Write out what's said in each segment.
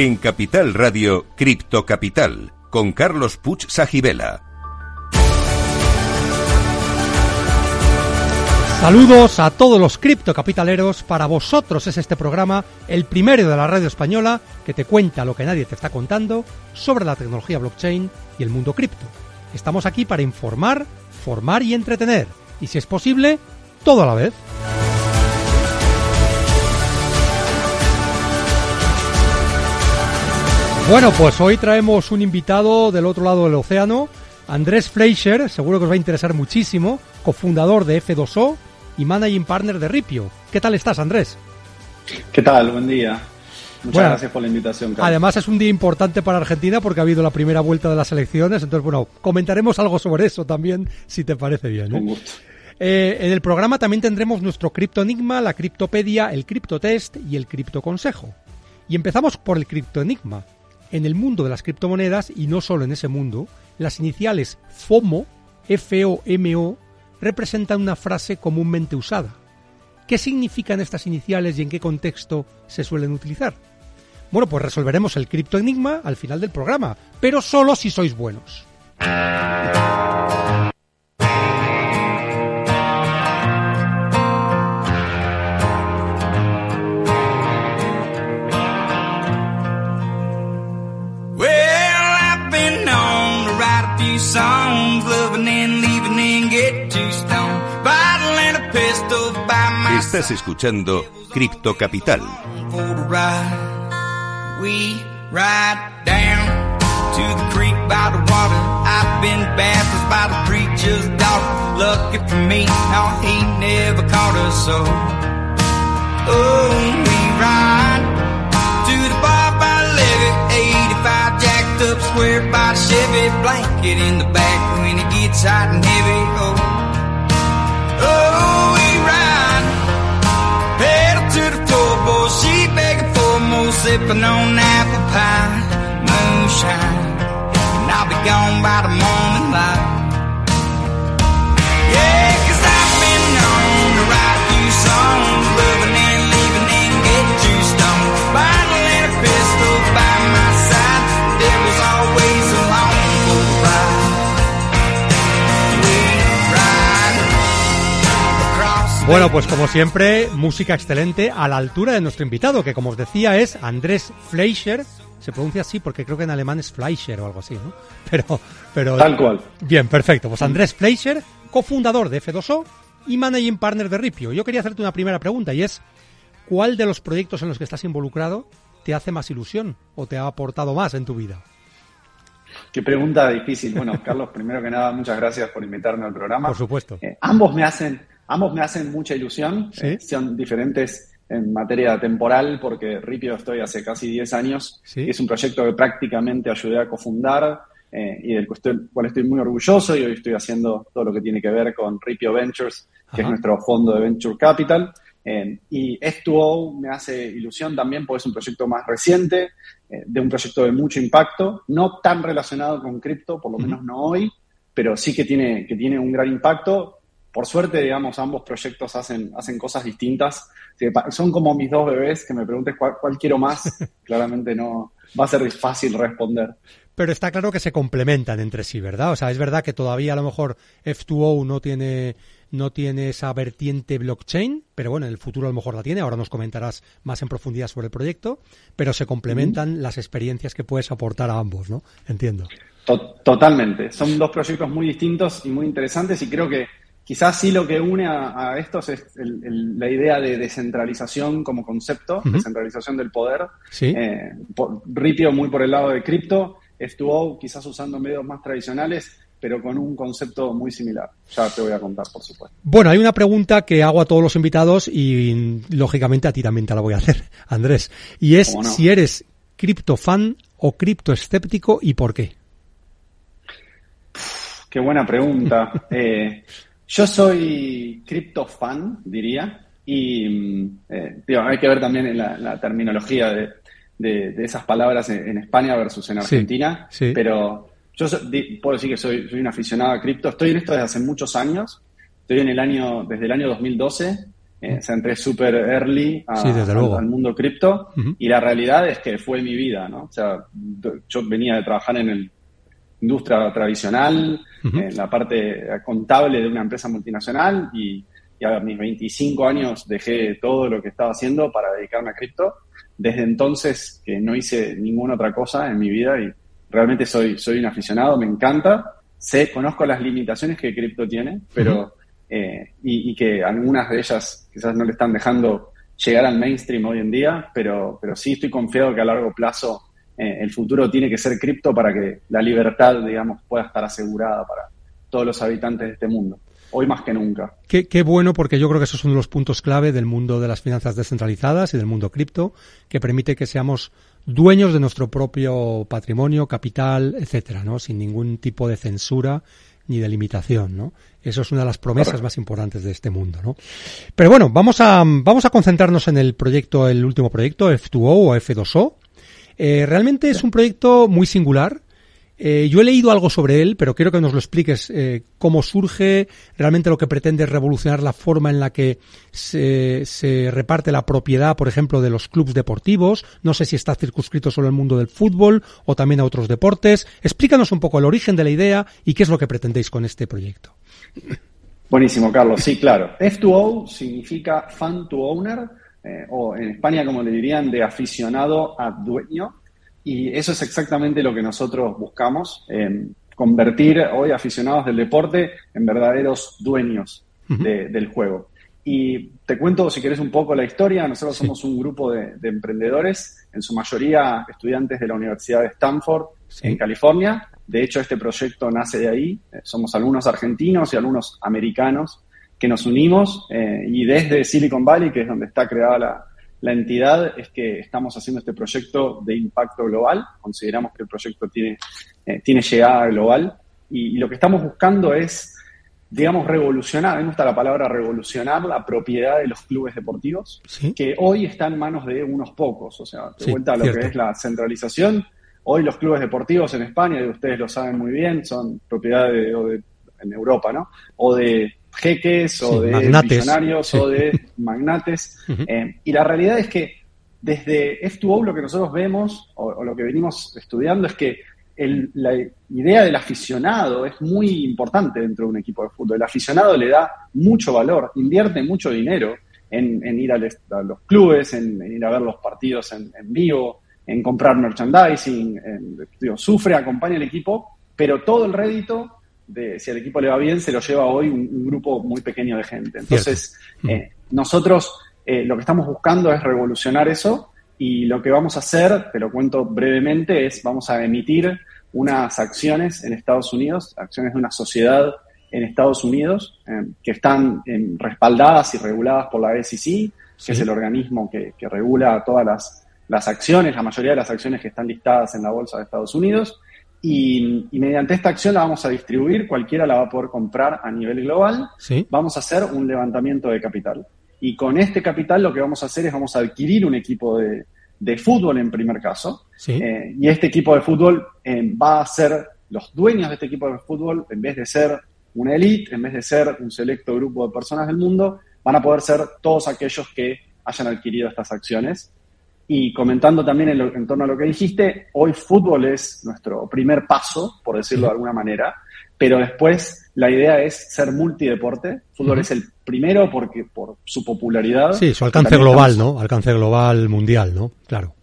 En Capital Radio, Cripto Capital, con Carlos Puch Sajibela. Saludos a todos los criptocapitaleros. Para vosotros es este programa el primero de la radio española que te cuenta lo que nadie te está contando sobre la tecnología blockchain y el mundo cripto. Estamos aquí para informar, formar y entretener. Y si es posible, todo a la vez. Bueno, pues hoy traemos un invitado del otro lado del océano, Andrés Fleischer, seguro que os va a interesar muchísimo, cofundador de F2O y managing partner de Ripio. ¿Qué tal estás, Andrés? ¿Qué tal? Buen día. Muchas gracias por la invitación. Carlos. Además es un día importante para Argentina porque ha habido la primera vuelta de las elecciones, entonces bueno, comentaremos algo sobre eso también, si te parece bien. ¿eh? Con gusto. Eh, en el programa también tendremos nuestro Enigma, la Criptopedia, el Criptotest y el Criptoconsejo. Y empezamos por el Enigma. En el mundo de las criptomonedas, y no solo en ese mundo, las iniciales FOMO, F-O-M-O, representan una frase comúnmente usada. ¿Qué significan estas iniciales y en qué contexto se suelen utilizar? Bueno, pues resolveremos el Enigma al final del programa, pero solo si sois buenos. By levee. 85 jacked up square by Chevy. Blanket in the back when it gets hot and heavy. Oh, oh, sipping on apple pie, moonshine. And I'll be gone by the morning light. Bueno, pues como siempre, música excelente a la altura de nuestro invitado, que como os decía es Andrés Fleischer. Se pronuncia así porque creo que en alemán es Fleischer o algo así, ¿no? Pero, pero Tal cual. Bien, perfecto. Pues Andrés Fleischer, cofundador de F2O y managing partner de Ripio. Yo quería hacerte una primera pregunta y es, ¿cuál de los proyectos en los que estás involucrado te hace más ilusión o te ha aportado más en tu vida? Qué pregunta difícil. Bueno, Carlos, primero que nada, muchas gracias por invitarme al programa. Por supuesto. Eh, ambos me hacen, ambos me hacen mucha ilusión. ¿Sí? Eh, son diferentes en materia temporal, porque Ripio estoy hace casi 10 años. ¿Sí? Y es un proyecto que prácticamente ayudé a cofundar eh, y del cual cual estoy muy orgulloso. Y hoy estoy haciendo todo lo que tiene que ver con Ripio Ventures, que Ajá. es nuestro fondo de Venture Capital. Eh, y F2O me hace ilusión también porque es un proyecto más reciente, eh, de un proyecto de mucho impacto, no tan relacionado con cripto, por lo menos no hoy, pero sí que tiene, que tiene un gran impacto. Por suerte, digamos, ambos proyectos hacen, hacen cosas distintas. Son como mis dos bebés, que me preguntes cuál, cuál quiero más, claramente no va a ser fácil responder. Pero está claro que se complementan entre sí, ¿verdad? O sea, es verdad que todavía a lo mejor F2O no tiene, no tiene esa vertiente blockchain, pero bueno, en el futuro a lo mejor la tiene. Ahora nos comentarás más en profundidad sobre el proyecto, pero se complementan las experiencias que puedes aportar a ambos, ¿no? Entiendo. To- Totalmente. Son dos proyectos muy distintos y muy interesantes y creo que quizás sí lo que une a, a estos es el- el- la idea de descentralización como concepto, descentralización del poder. Sí. Eh, por- Ripio muy por el lado de cripto, F2O quizás usando medios más tradicionales, pero con un concepto muy similar. Ya te voy a contar, por supuesto. Bueno, hay una pregunta que hago a todos los invitados y lógicamente a ti también te la voy a hacer, Andrés. Y es si eres cripto fan o cripto escéptico y por qué. Qué buena pregunta. Eh, yo soy cripto fan, diría, y mm, eh, digo, hay que ver también en la, la terminología de, de- de esas palabras en, en España versus en Argentina, sí. pero yo so- di- puedo decir que soy, soy un aficionado a cripto. Estoy en esto desde hace muchos años. Estoy en el año, desde el año 2012 Eh, o sea, entré súper early a- Sí, al- mundo cripto y la realidad es que fue mi vida, ¿no? O sea, yo venía de trabajar en el industria tradicional, en la parte contable de una empresa multinacional y, y a mis 25 años dejé todo lo que estaba haciendo para dedicarme a cripto. Desde entonces que no hice ninguna otra cosa en mi vida y realmente soy, soy un aficionado, me encanta. Sé, conozco las limitaciones que cripto tiene, pero eh, y, y que algunas de ellas quizás no le están dejando llegar al mainstream hoy en día, pero, pero sí estoy confiado que a largo plazo eh, el futuro tiene que ser cripto para que la libertad, digamos, pueda estar asegurada para todos los habitantes de este mundo. Hoy más que nunca. Qué, qué bueno, porque yo creo que eso es uno de los puntos clave del mundo de las finanzas descentralizadas y del mundo cripto, que permite que seamos dueños de nuestro propio patrimonio, capital, etcétera, ¿no? Sin ningún tipo de censura ni de limitación, ¿no? Eso es una de las promesas Correcto. más importantes de este mundo, ¿no? Pero bueno, vamos a, vamos a concentrarnos en el proyecto, el último proyecto, F2O o F2O. Eh, realmente es un proyecto muy singular. Eh, yo he leído algo sobre él, pero quiero que nos lo expliques eh, cómo surge, realmente lo que pretende es revolucionar la forma en la que se, se reparte la propiedad, por ejemplo, de los clubes deportivos. No sé si está circunscrito solo al mundo del fútbol o también a otros deportes. Explícanos un poco el origen de la idea y qué es lo que pretendéis con este proyecto. Buenísimo, Carlos. Sí, claro. F2O significa fan to owner, eh, o en España, como le dirían, de aficionado a dueño. Y eso es exactamente lo que nosotros buscamos, eh, convertir hoy aficionados del deporte en verdaderos dueños de- del juego. Y te cuento, si querés, un poco la historia. Nosotros Sí. somos un grupo de, de emprendedores, en su mayoría estudiantes de la Universidad de Stanford, Sí. en California. De hecho, este proyecto nace de ahí. Eh, Somos algunos argentinos y algunos americanos que nos unimos eh, y desde Silicon Valley, que es donde está creada la, la entidad, es que estamos haciendo este proyecto de impacto global. Consideramos que el proyecto tiene, eh, tiene llegada global y, y lo que estamos buscando es, digamos, revolucionar, a mí me gusta la palabra revolucionar la propiedad de los clubes deportivos Sí. que hoy está en manos de unos pocos. O sea, de Sí, vuelta a lo cierto. que es la centralización. Hoy los clubes deportivos en España, y ustedes lo saben muy bien, son propiedad de- en Europa, ¿no? O de jeques, o Sí, de magnates. millonarios, Sí. o de magnates. Eh, y la realidad es que desde F2O lo que nosotros vemos, o, o lo que venimos estudiando, es que el- la idea del aficionado es muy importante dentro de un equipo de fútbol. El aficionado le da mucho valor, invierte mucho dinero en, en ir a los clubes, en, en ir a ver los partidos en, en vivo, en comprar merchandising, digo, sufre, acompaña al equipo, pero todo el rédito de si al equipo le va bien se lo lleva hoy un, un grupo muy pequeño de gente. Entonces, Cierto. eh, nosotros eh, lo que estamos buscando es revolucionar eso y lo que vamos a hacer, te lo cuento brevemente, es vamos a emitir unas acciones en Estados Unidos, acciones de una sociedad en Estados Unidos eh, que están respaldadas y reguladas por la SEC, que es el organismo que, que regula todas las, las acciones, la mayoría de las acciones que están listadas en la bolsa de Estados Unidos. Y, y mediante esta acción la vamos a distribuir, cualquiera la va a poder comprar a nivel global Sí. vamos a hacer un levantamiento de capital. Y con este capital lo que vamos a hacer es vamos a adquirir un equipo de, de fútbol en primer caso. Sí. Eh, y este equipo de fútbol eh, va a ser los dueños de este equipo de fútbol, en vez de ser una elite, en vez de ser un selecto grupo de personas del mundo, van a poder ser todos aquellos que hayan adquirido estas acciones. Y comentando también en, lo- en torno a lo que dijiste, hoy fútbol es nuestro primer paso, por decirlo de alguna manera, pero después la idea es ser multideporte. Fútbol es el primero porque por su popularidad. Sí, su alcance global, estamos- ¿no? Alcance global mundial, ¿no? Claro.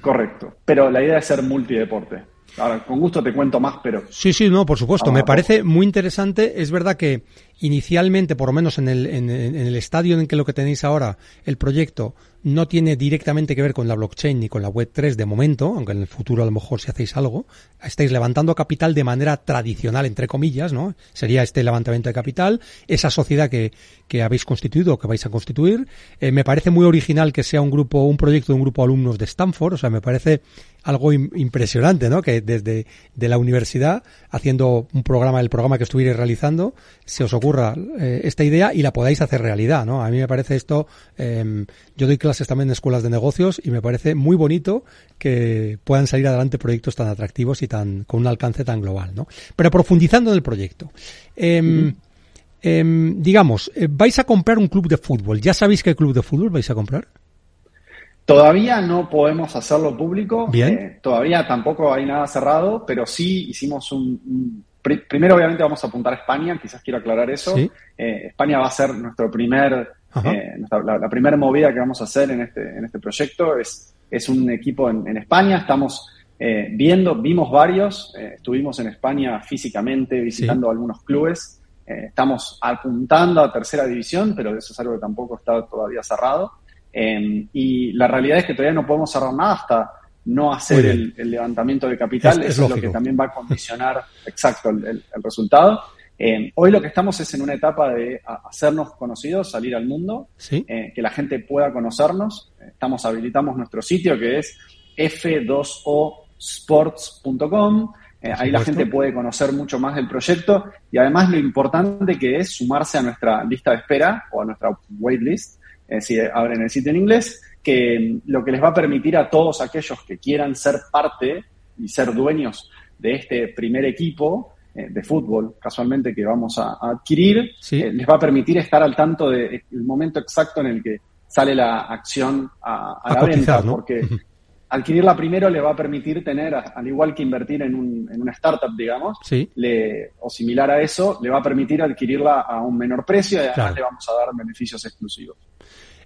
Correcto. Pero la idea es ser multideporte. Ahora, con gusto te cuento más, pero Sí, sí, no, por supuesto. Me parece muy interesante. Es verdad que inicialmente, por lo menos en el, en, el estadio en que lo que tenéis ahora, el proyecto no tiene directamente que ver con la blockchain ni con la web 3 de momento, aunque en el futuro a lo mejor si hacéis algo, estáis levantando capital de manera tradicional, entre comillas, ¿no? Sería este levantamiento de capital, esa sociedad que, que habéis constituido o que vais a constituir. Eh, me parece muy original que sea un grupo, un proyecto de un grupo de alumnos de Stanford, o sea, me parece algo im- impresionante, ¿no? Que desde de la universidad, haciendo un programa, el programa que estuvierais realizando, se os ocurra eh, esta idea y la podáis hacer realidad, ¿no? A mí me parece esto, eh, yo doy clases también en escuelas de negocios y me parece muy bonito que puedan salir adelante proyectos tan atractivos y tan con un alcance tan global, ¿no? Pero profundizando en el proyecto. em, em, digamos, eh, vais a comprar un club de fútbol. ¿Ya sabéis qué club de fútbol vais a comprar? Todavía no podemos hacerlo público. Bien. Eh, todavía tampoco hay nada cerrado, pero sí hicimos un, un primero, obviamente, vamos a apuntar a España, quizás quiero aclarar eso. Eh, España va a ser nuestro primer, eh, la, primera movida que vamos a hacer en este, en este proyecto. Es, es un equipo en, España, estamos eh, viendo, vimos varios, estuvimos en España físicamente visitando algunos clubes. estamos apuntando a tercera división, pero eso es algo que tampoco está todavía cerrado. y la realidad es que todavía no podemos cerrar nada hasta no hacer el, levantamiento de capital, es, eso es lo que también va a condicionar exacto el, resultado. Eh, hoy lo que estamos es en una etapa de hacernos conocidos, salir al mundo, eh, que la gente pueda conocernos. Estamos habilitamos nuestro sitio que es f2osports.com. Eh, ahí la gente puede conocer mucho más del proyecto y además lo importante que es sumarse a nuestra lista de espera o a nuestra waitlist, si abren el sitio en inglés, que lo que les va a permitir a todos aquellos que quieran ser parte y ser dueños de este primer equipo eh, de fútbol, casualmente que vamos a, adquirir, eh, les va a permitir estar al tanto del momento exacto en el que sale la acción a, la venta, porque adquirirla primero le va a permitir tener, al igual que invertir en, un, en una startup, digamos, le, o similar a eso, le va a permitir adquirirla a un menor precio y además le vamos a dar beneficios exclusivos.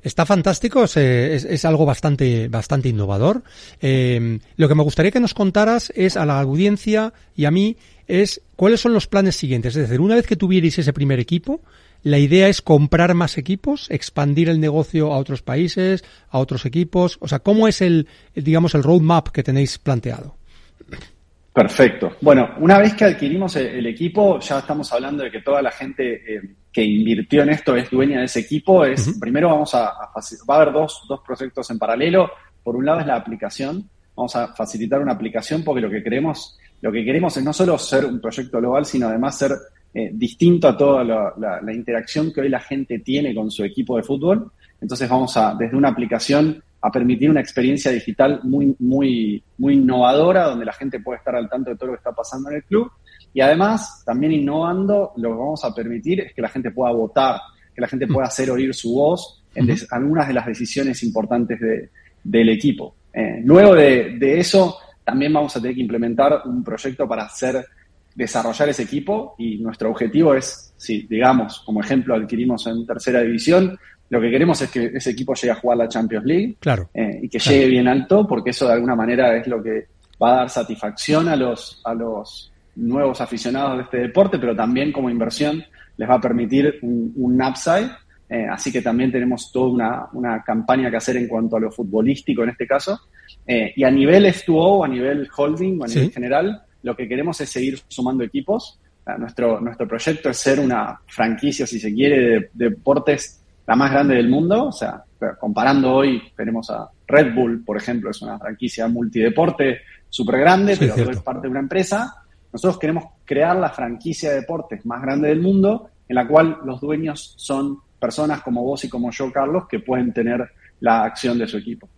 Está fantástico, es, algo bastante, bastante innovador. Eh, lo que me gustaría que nos contaras es a la audiencia y a mí es cuáles son los planes siguientes. Es decir, una vez que tuvierais ese primer equipo, la idea es comprar más equipos, expandir el negocio a otros países, a otros equipos. O sea, ¿cómo es el, digamos, el roadmap que tenéis planteado? Perfecto. Bueno, una vez que adquirimos el, equipo, ya estamos hablando de que toda la gente eh, que invirtió en esto es dueña de ese equipo. Es, Primero vamos a, va a haber dos, dos proyectos en paralelo. Por un lado es la aplicación. Vamos a facilitar una aplicación porque lo que queremos, lo que queremos es no solo ser un proyecto global, sino además ser eh, distinto a toda la, la interacción que hoy la gente tiene con su equipo de fútbol. Entonces vamos a, desde una aplicación, a permitir una experiencia digital muy, muy, muy innovadora, donde la gente puede estar al tanto de todo lo que está pasando en el club. Y además, también innovando, lo que vamos a permitir es que la gente pueda votar, que la gente pueda hacer oír su voz en algunas de las decisiones importantes de, del equipo. Eh, luego de, de, eso, también vamos a tener que implementar un proyecto para hacer, desarrollar ese equipo y nuestro objetivo es, si digamos, como ejemplo, adquirimos en tercera división, lo que queremos es que ese equipo llegue a jugar la Champions League claro, eh, y que llegue bien alto, porque eso de alguna manera es lo que va a dar satisfacción a los, a los nuevos aficionados de este deporte, pero también como inversión les va a permitir un, upside. Eh, así que también tenemos toda una, una, campaña que hacer en cuanto a lo futbolístico en este caso. Eh, y a nivel F2O, a nivel holding, a nivel general, lo que queremos es seguir sumando equipos. nuestro, nuestro proyecto es ser una franquicia, si se quiere, de deportes la más grande del mundo. O sea, comparando hoy, tenemos a Red Bull, por ejemplo, es una franquicia multideporte súper grande, pero es parte de una empresa. Nosotros queremos crear la franquicia de deportes más grande del mundo, en la cual los dueños son personas como vos y como yo, Carlos, que pueden tener la acción de su equipo.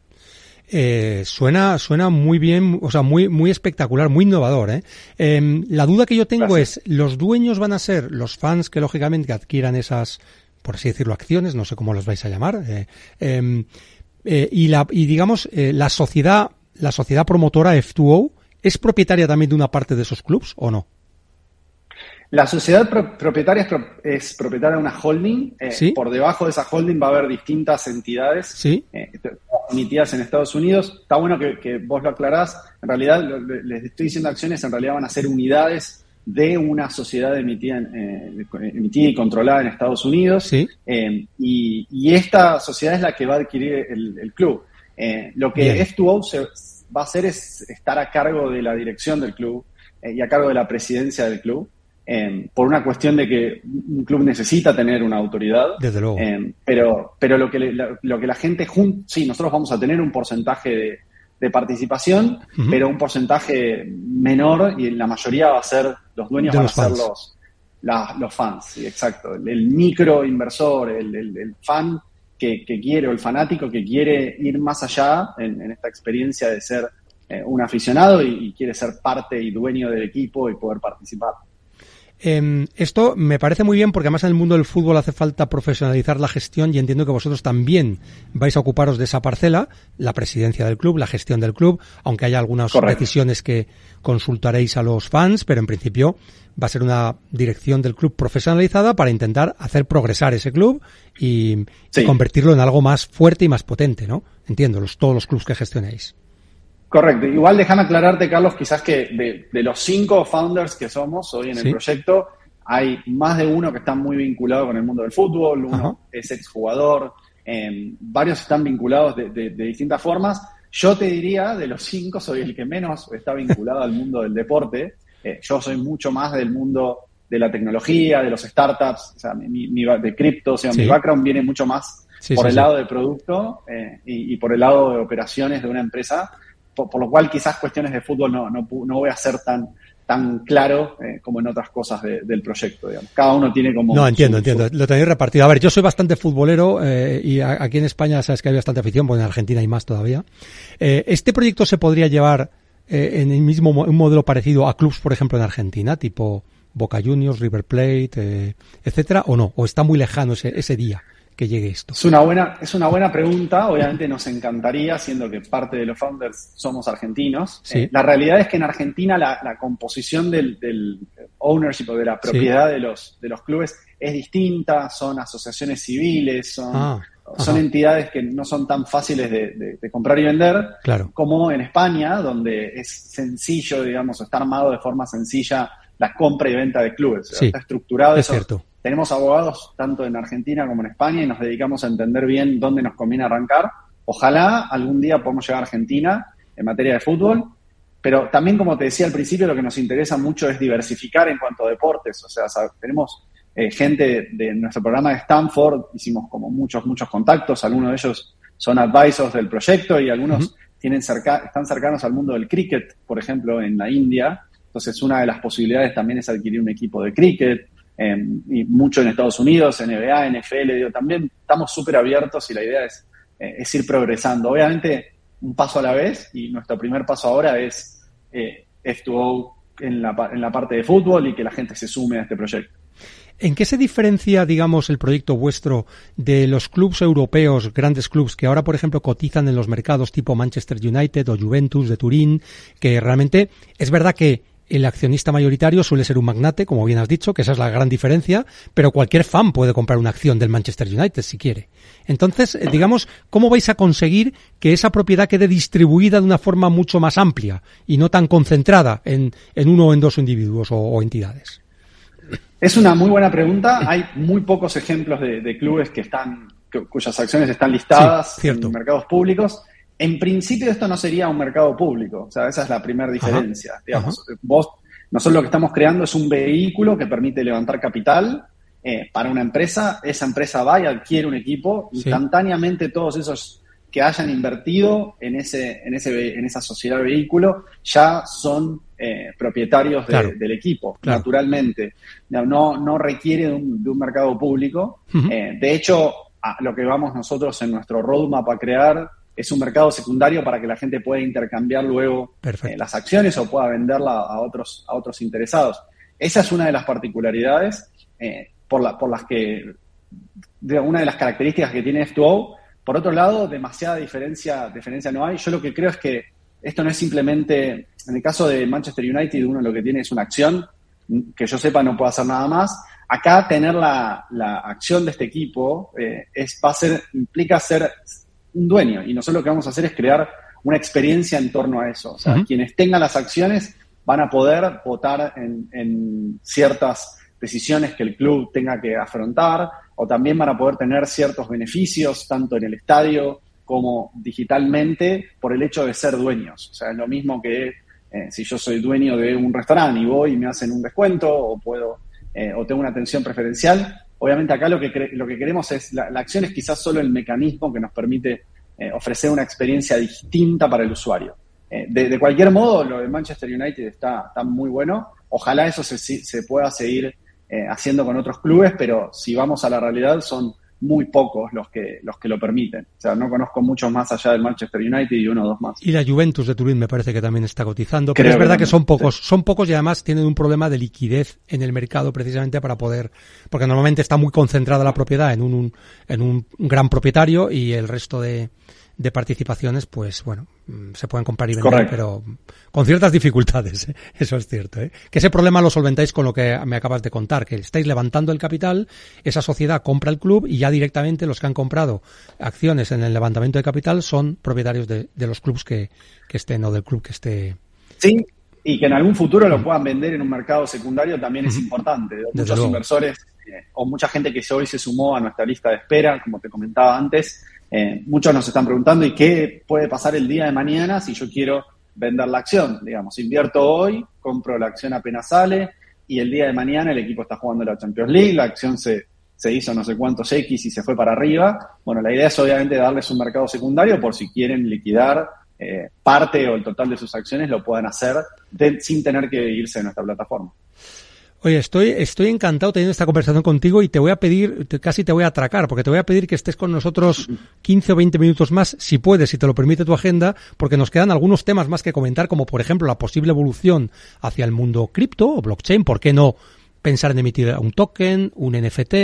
Eh, suena, suena muy bien, o sea, muy, muy espectacular, muy innovador. ¿eh? Em, la duda que yo tengo es, ¿los dueños van a ser los fans que lógicamente adquieran esas, por así decirlo, acciones, no sé cómo los vais a llamar, eh, em, eh, y, la, y digamos, eh, la sociedad, la sociedad promotora F2O, ¿es propietaria también de una parte de esos clubs o no? La sociedad propietaria es, propietaria de una holding. Por debajo de esa holding va a haber distintas entidades ¿Sí? emitidas en Estados Unidos. Está bueno que, vos lo aclarás. En realidad, les estoy diciendo acciones, en realidad van a ser unidades de una sociedad emitida, eh, emitida y controlada en Estados Unidos. Eh, y, esta sociedad es la que va a adquirir el, club. Eh, lo que F2O va a hacer es estar a cargo de la dirección del club y a cargo de la presidencia del club. por una cuestión de que un club necesita tener una autoridad. Desde luego. pero pero lo, que lo que la gente, sí, nosotros vamos a tener un porcentaje de, de participación, pero un porcentaje menor y la mayoría va a ser, los dueños van a ser los, los fans, exacto. El, micro inversor, el, fan que, quiere o el fanático que quiere ir más allá en, esta experiencia de ser eh, un aficionado y, quiere ser parte y dueño del equipo y poder participar. Em, esto me parece muy bien porque además en el mundo del fútbol hace falta profesionalizar la gestión y entiendo que vosotros también vais a ocuparos de esa parcela, la presidencia del club, la gestión del club, aunque haya algunas decisiones que consultaréis a los fans, pero en principio va a ser una dirección del club profesionalizada para intentar hacer progresar ese club y, convertirlo en algo más fuerte y más potente, ¿no? Entiendo, los, todos los clubes que gestionéis. Correcto. Igual déjame aclararte, Carlos, quizás que de, los cinco founders que somos hoy en el proyecto, hay más de uno que está muy vinculado con el mundo del fútbol, uno es exjugador, eh, varios están vinculados de, distintas formas. Yo te diría, de los cinco, soy el que menos está vinculado al mundo del deporte. Eh, yo soy mucho más del mundo de la tecnología, de los startups, o sea, mi, de cripto, o sea, mi background viene mucho más por el lado de producto eh, y, y, por el lado de operaciones de una empresa por, lo cual quizás cuestiones de fútbol no, no, no voy a ser tan, tan claro eh, como en otras cosas del proyecto, digamos. Cada uno tiene como... No, entiendo, entiendo. Lo tenéis repartido. A ver, yo soy bastante futbolero eh, y aquí en España sabes que hay bastante afición, bueno, en Argentina hay más todavía. Eh, ¿Este proyecto se podría llevar en el mismo un modelo parecido a clubs, por ejemplo, en Argentina, tipo Boca Juniors, River Plate, etcétera, o no? ¿O está muy lejano ese, ese día? Que llegue esto? Es una buena, es una buena pregunta. Obviamente nos encantaría, siendo que parte de los founders somos argentinos. Eh, la realidad es que en Argentina la, composición del, ownership o de la propiedad de los, de los clubes es distinta, son asociaciones civiles, son, ah, son entidades que no son tan fáciles de, comprar y vender claro. como en España, donde es sencillo, digamos, está armado de forma sencilla la compra y venta de clubes. está estructurado. Es cierto tenemos abogados tanto en Argentina como en España y nos dedicamos a entender bien dónde nos conviene arrancar. Ojalá algún día podamos llegar a Argentina en materia de fútbol, pero también, como te decía al principio, lo que nos interesa mucho es diversificar en cuanto a deportes. O sea, tenemos eh, gente de nuestro programa de Stanford, hicimos como muchos, muchos contactos, algunos de ellos son advisors del proyecto y algunos tienen cerca, están cercanos al mundo del cricket, por ejemplo, en la India. Entonces, una de las posibilidades también es adquirir un equipo de cricket. Em, y mucho en Estados Unidos, NBA, NFL, también estamos súper abiertos y la idea es, eh, es, ir progresando. Obviamente, un paso a la vez y nuestro primer paso ahora es eh, F2O en la, en la parte de fútbol y que la gente se sume a este proyecto. ¿En qué se diferencia, digamos, el proyecto vuestro de los clubes europeos, grandes clubes que ahora, por ejemplo, cotizan en los mercados tipo Manchester United o Juventus de Turín, que realmente es verdad que el accionista mayoritario suele ser un magnate, como bien has dicho, que esa es la gran diferencia, pero cualquier fan puede comprar una acción del Manchester United si quiere. Entonces, eh, digamos, ¿cómo vais a conseguir que esa propiedad quede distribuida de una forma mucho más amplia y no tan concentrada en, uno o en dos individuos o, entidades? Es una muy buena pregunta. Hay muy pocos ejemplos de, clubes que están, cuyas acciones están listadas en mercados públicos. En principio esto no sería un mercado público, o sea, esa es la primera diferencia. Digamos, vos, nosotros lo que estamos creando es un vehículo que permite levantar capital eh, para una empresa, esa empresa va y adquiere un equipo, instantáneamente todos esos que hayan invertido en ese, en ese, en esa sociedad vehículo ya son eh, propietarios del equipo, naturalmente. No, no requiere de un, mercado público. Eh, de hecho, lo que vamos nosotros en nuestro roadmap a crear es un mercado secundario para que la gente pueda intercambiar luego eh, las acciones o pueda venderla a otros, a otros interesados. Esa es una de las particularidades eh, por, la, por las que, de una de las características que tiene F2O. Por otro lado, demasiada diferencia, diferencia no hay. Yo lo que creo es que esto no es simplemente, en el caso de Manchester United, uno lo que tiene es una acción, que yo sepa no puede hacer nada más. Acá tener la, la acción de este equipo eh, es, va a ser, implica ser un dueño. Y nosotros lo que vamos a hacer es crear una experiencia en torno a eso. O sea, quienes tengan las acciones van a poder votar en, ciertas decisiones que el club tenga que afrontar, o también van a poder tener ciertos beneficios, tanto en el estadio como digitalmente, por el hecho de ser dueños. O sea, es lo mismo que eh, si yo soy dueño de un restaurante y voy y me hacen un descuento, o puedo, eh, o tengo una atención preferencial, Obviamente acá lo que, lo que queremos es, la, acción es quizás solo el mecanismo que nos permite eh, ofrecer una experiencia distinta para el usuario. Eh, de, cualquier modo, lo de Manchester United está, está muy bueno. Ojalá eso se, se pueda seguir eh, haciendo con otros clubes, pero si vamos a la realidad, son muy pocos los que, los que lo permiten. O sea, no conozco muchos más allá del Manchester United y uno o dos más. Y la Juventus de Turín me parece que también está cotizando, pero es verdad que, son pocos, son pocos y además tienen un problema de liquidez en el mercado precisamente para poder, porque normalmente está muy concentrada la propiedad en un en un gran propietario y el resto de, de participaciones, pues bueno, mm, se pueden comprar y vender, pero con ciertas dificultades, ¿eh? eso es cierto. ¿eh? Que ese problema lo solventáis con lo que me acabas de contar, que estáis levantando el capital, esa sociedad compra el club y ya directamente los que han comprado acciones en el levantamiento de capital son propietarios de, los clubes que, que estén o del club que esté. Sí, y que en algún futuro lo puedan vender en un mercado secundario también es importante. Muchos inversores eh, o mucha gente que hoy se sumó a nuestra lista de espera, como te comentaba antes, eh, muchos nos están preguntando, ¿y qué puede pasar el día de mañana si yo quiero vender la acción? Digamos, invierto hoy, compro la acción apenas sale y el día de mañana el equipo está jugando la Champions League, la acción se, se hizo no sé cuántos X y se fue para arriba. Bueno, la idea es obviamente darles un mercado secundario por si quieren liquidar eh, parte o el total de sus acciones, lo puedan hacer sin tener que irse de nuestra plataforma. Oye, estoy, estoy encantado teniendo esta conversación contigo y te voy a pedir, casi te voy a atracar, porque te voy a pedir que estés con nosotros 15 o 20 minutos más, si puedes, si te lo permite tu agenda, porque nos quedan algunos temas más que comentar, como por ejemplo la posible evolución hacia el mundo cripto o blockchain, ¿por qué no? pensar en emitir un token, un NFT,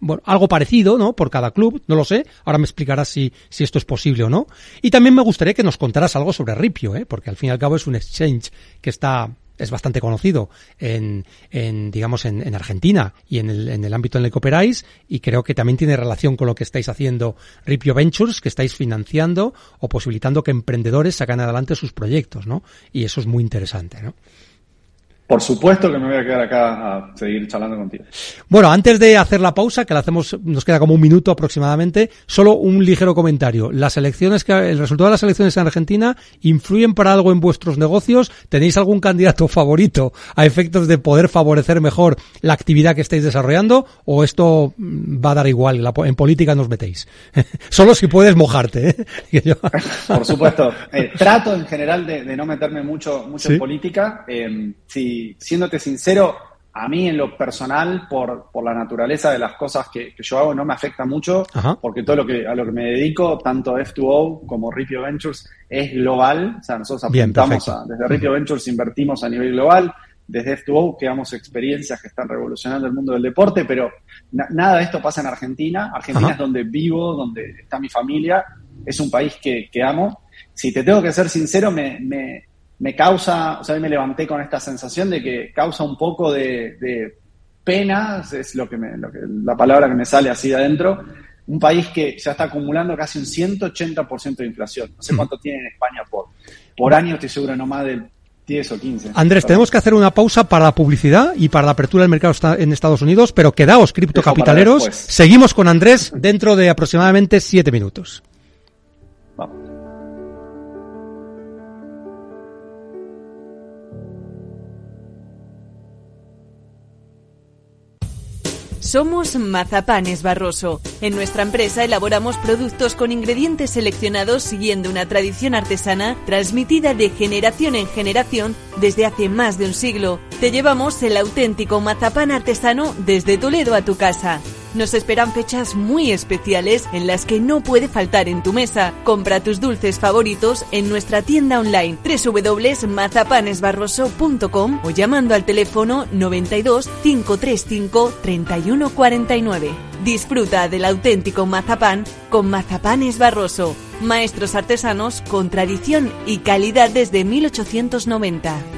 bueno, algo parecido, ¿no? Por cada club, no lo sé. Ahora me explicarás si, si esto es posible o no. Y también me gustaría que nos contaras algo sobre Ripio, ¿eh? Porque al fin y al cabo es un exchange que está es bastante conocido en, en digamos, en, en, Argentina y en el, en el ámbito en el que operáis y creo que también tiene relación con lo que estáis haciendo Ripio Ventures, que estáis financiando o posibilitando que emprendedores sacan adelante sus proyectos, ¿no? Y eso es muy interesante, ¿no? Por supuesto que me voy a quedar acá a seguir charlando contigo. Bueno, antes de hacer la pausa, que la hacemos, nos queda como un minuto aproximadamente, solo un ligero comentario. Las elecciones que, el resultado de las elecciones en Argentina influyen para algo en vuestros negocios. ¿Tenéis algún candidato favorito a efectos de poder favorecer mejor la actividad que estáis desarrollando? ¿O esto mm, va a dar igual? en política nos metéis. solo si puedes mojarte, ¿eh? Por supuesto. Eh, trato en general de, no meterme mucho, mucho en política. Eh, si siéndote sincero, a mí en lo personal, por, por la naturaleza de las cosas que, yo hago, no me afecta mucho, porque todo lo que a lo que me dedico, tanto F2O como Ripio Ventures, es global. O sea, nosotros apuntamos a, desde Ripio Ventures invertimos a nivel global, desde F2O creamos experiencias que están revolucionando el mundo del deporte, pero nada de esto pasa en Argentina. Argentina es donde vivo, donde está mi familia, es un país que, que amo. Si te tengo que ser sincero, me, me me causa, o sea, me levanté con esta sensación de que causa un poco de, pena, es lo que, me, lo que la palabra que me sale así de adentro, un país que ya está acumulando casi un 180% de inflación. No sé cuánto tiene en España por, por año, estoy seguro no más del 10 o 15. Andrés, tenemos que hacer una pausa para la publicidad y para la apertura del mercado en Estados Unidos, pero quedaos criptocapitaleros. Seguimos con Andrés dentro de aproximadamente 7 minutos. Somos Mazapanes Barroso. En nuestra empresa elaboramos productos con ingredientes seleccionados siguiendo una tradición artesana transmitida de generación en generación desde hace más de un siglo. Te llevamos el auténtico mazapán artesano desde Toledo a tu casa. Nos esperan fechas muy especiales en las que no puede faltar en tu mesa. Compra tus dulces favoritos en nuestra tienda online www.mazapanesbarroso.com o llamando al teléfono 92 535 3149. Disfruta del auténtico mazapán con Mazapanes Barroso, maestros artesanos con tradición y calidad desde 1890.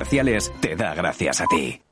te da gracias a ti.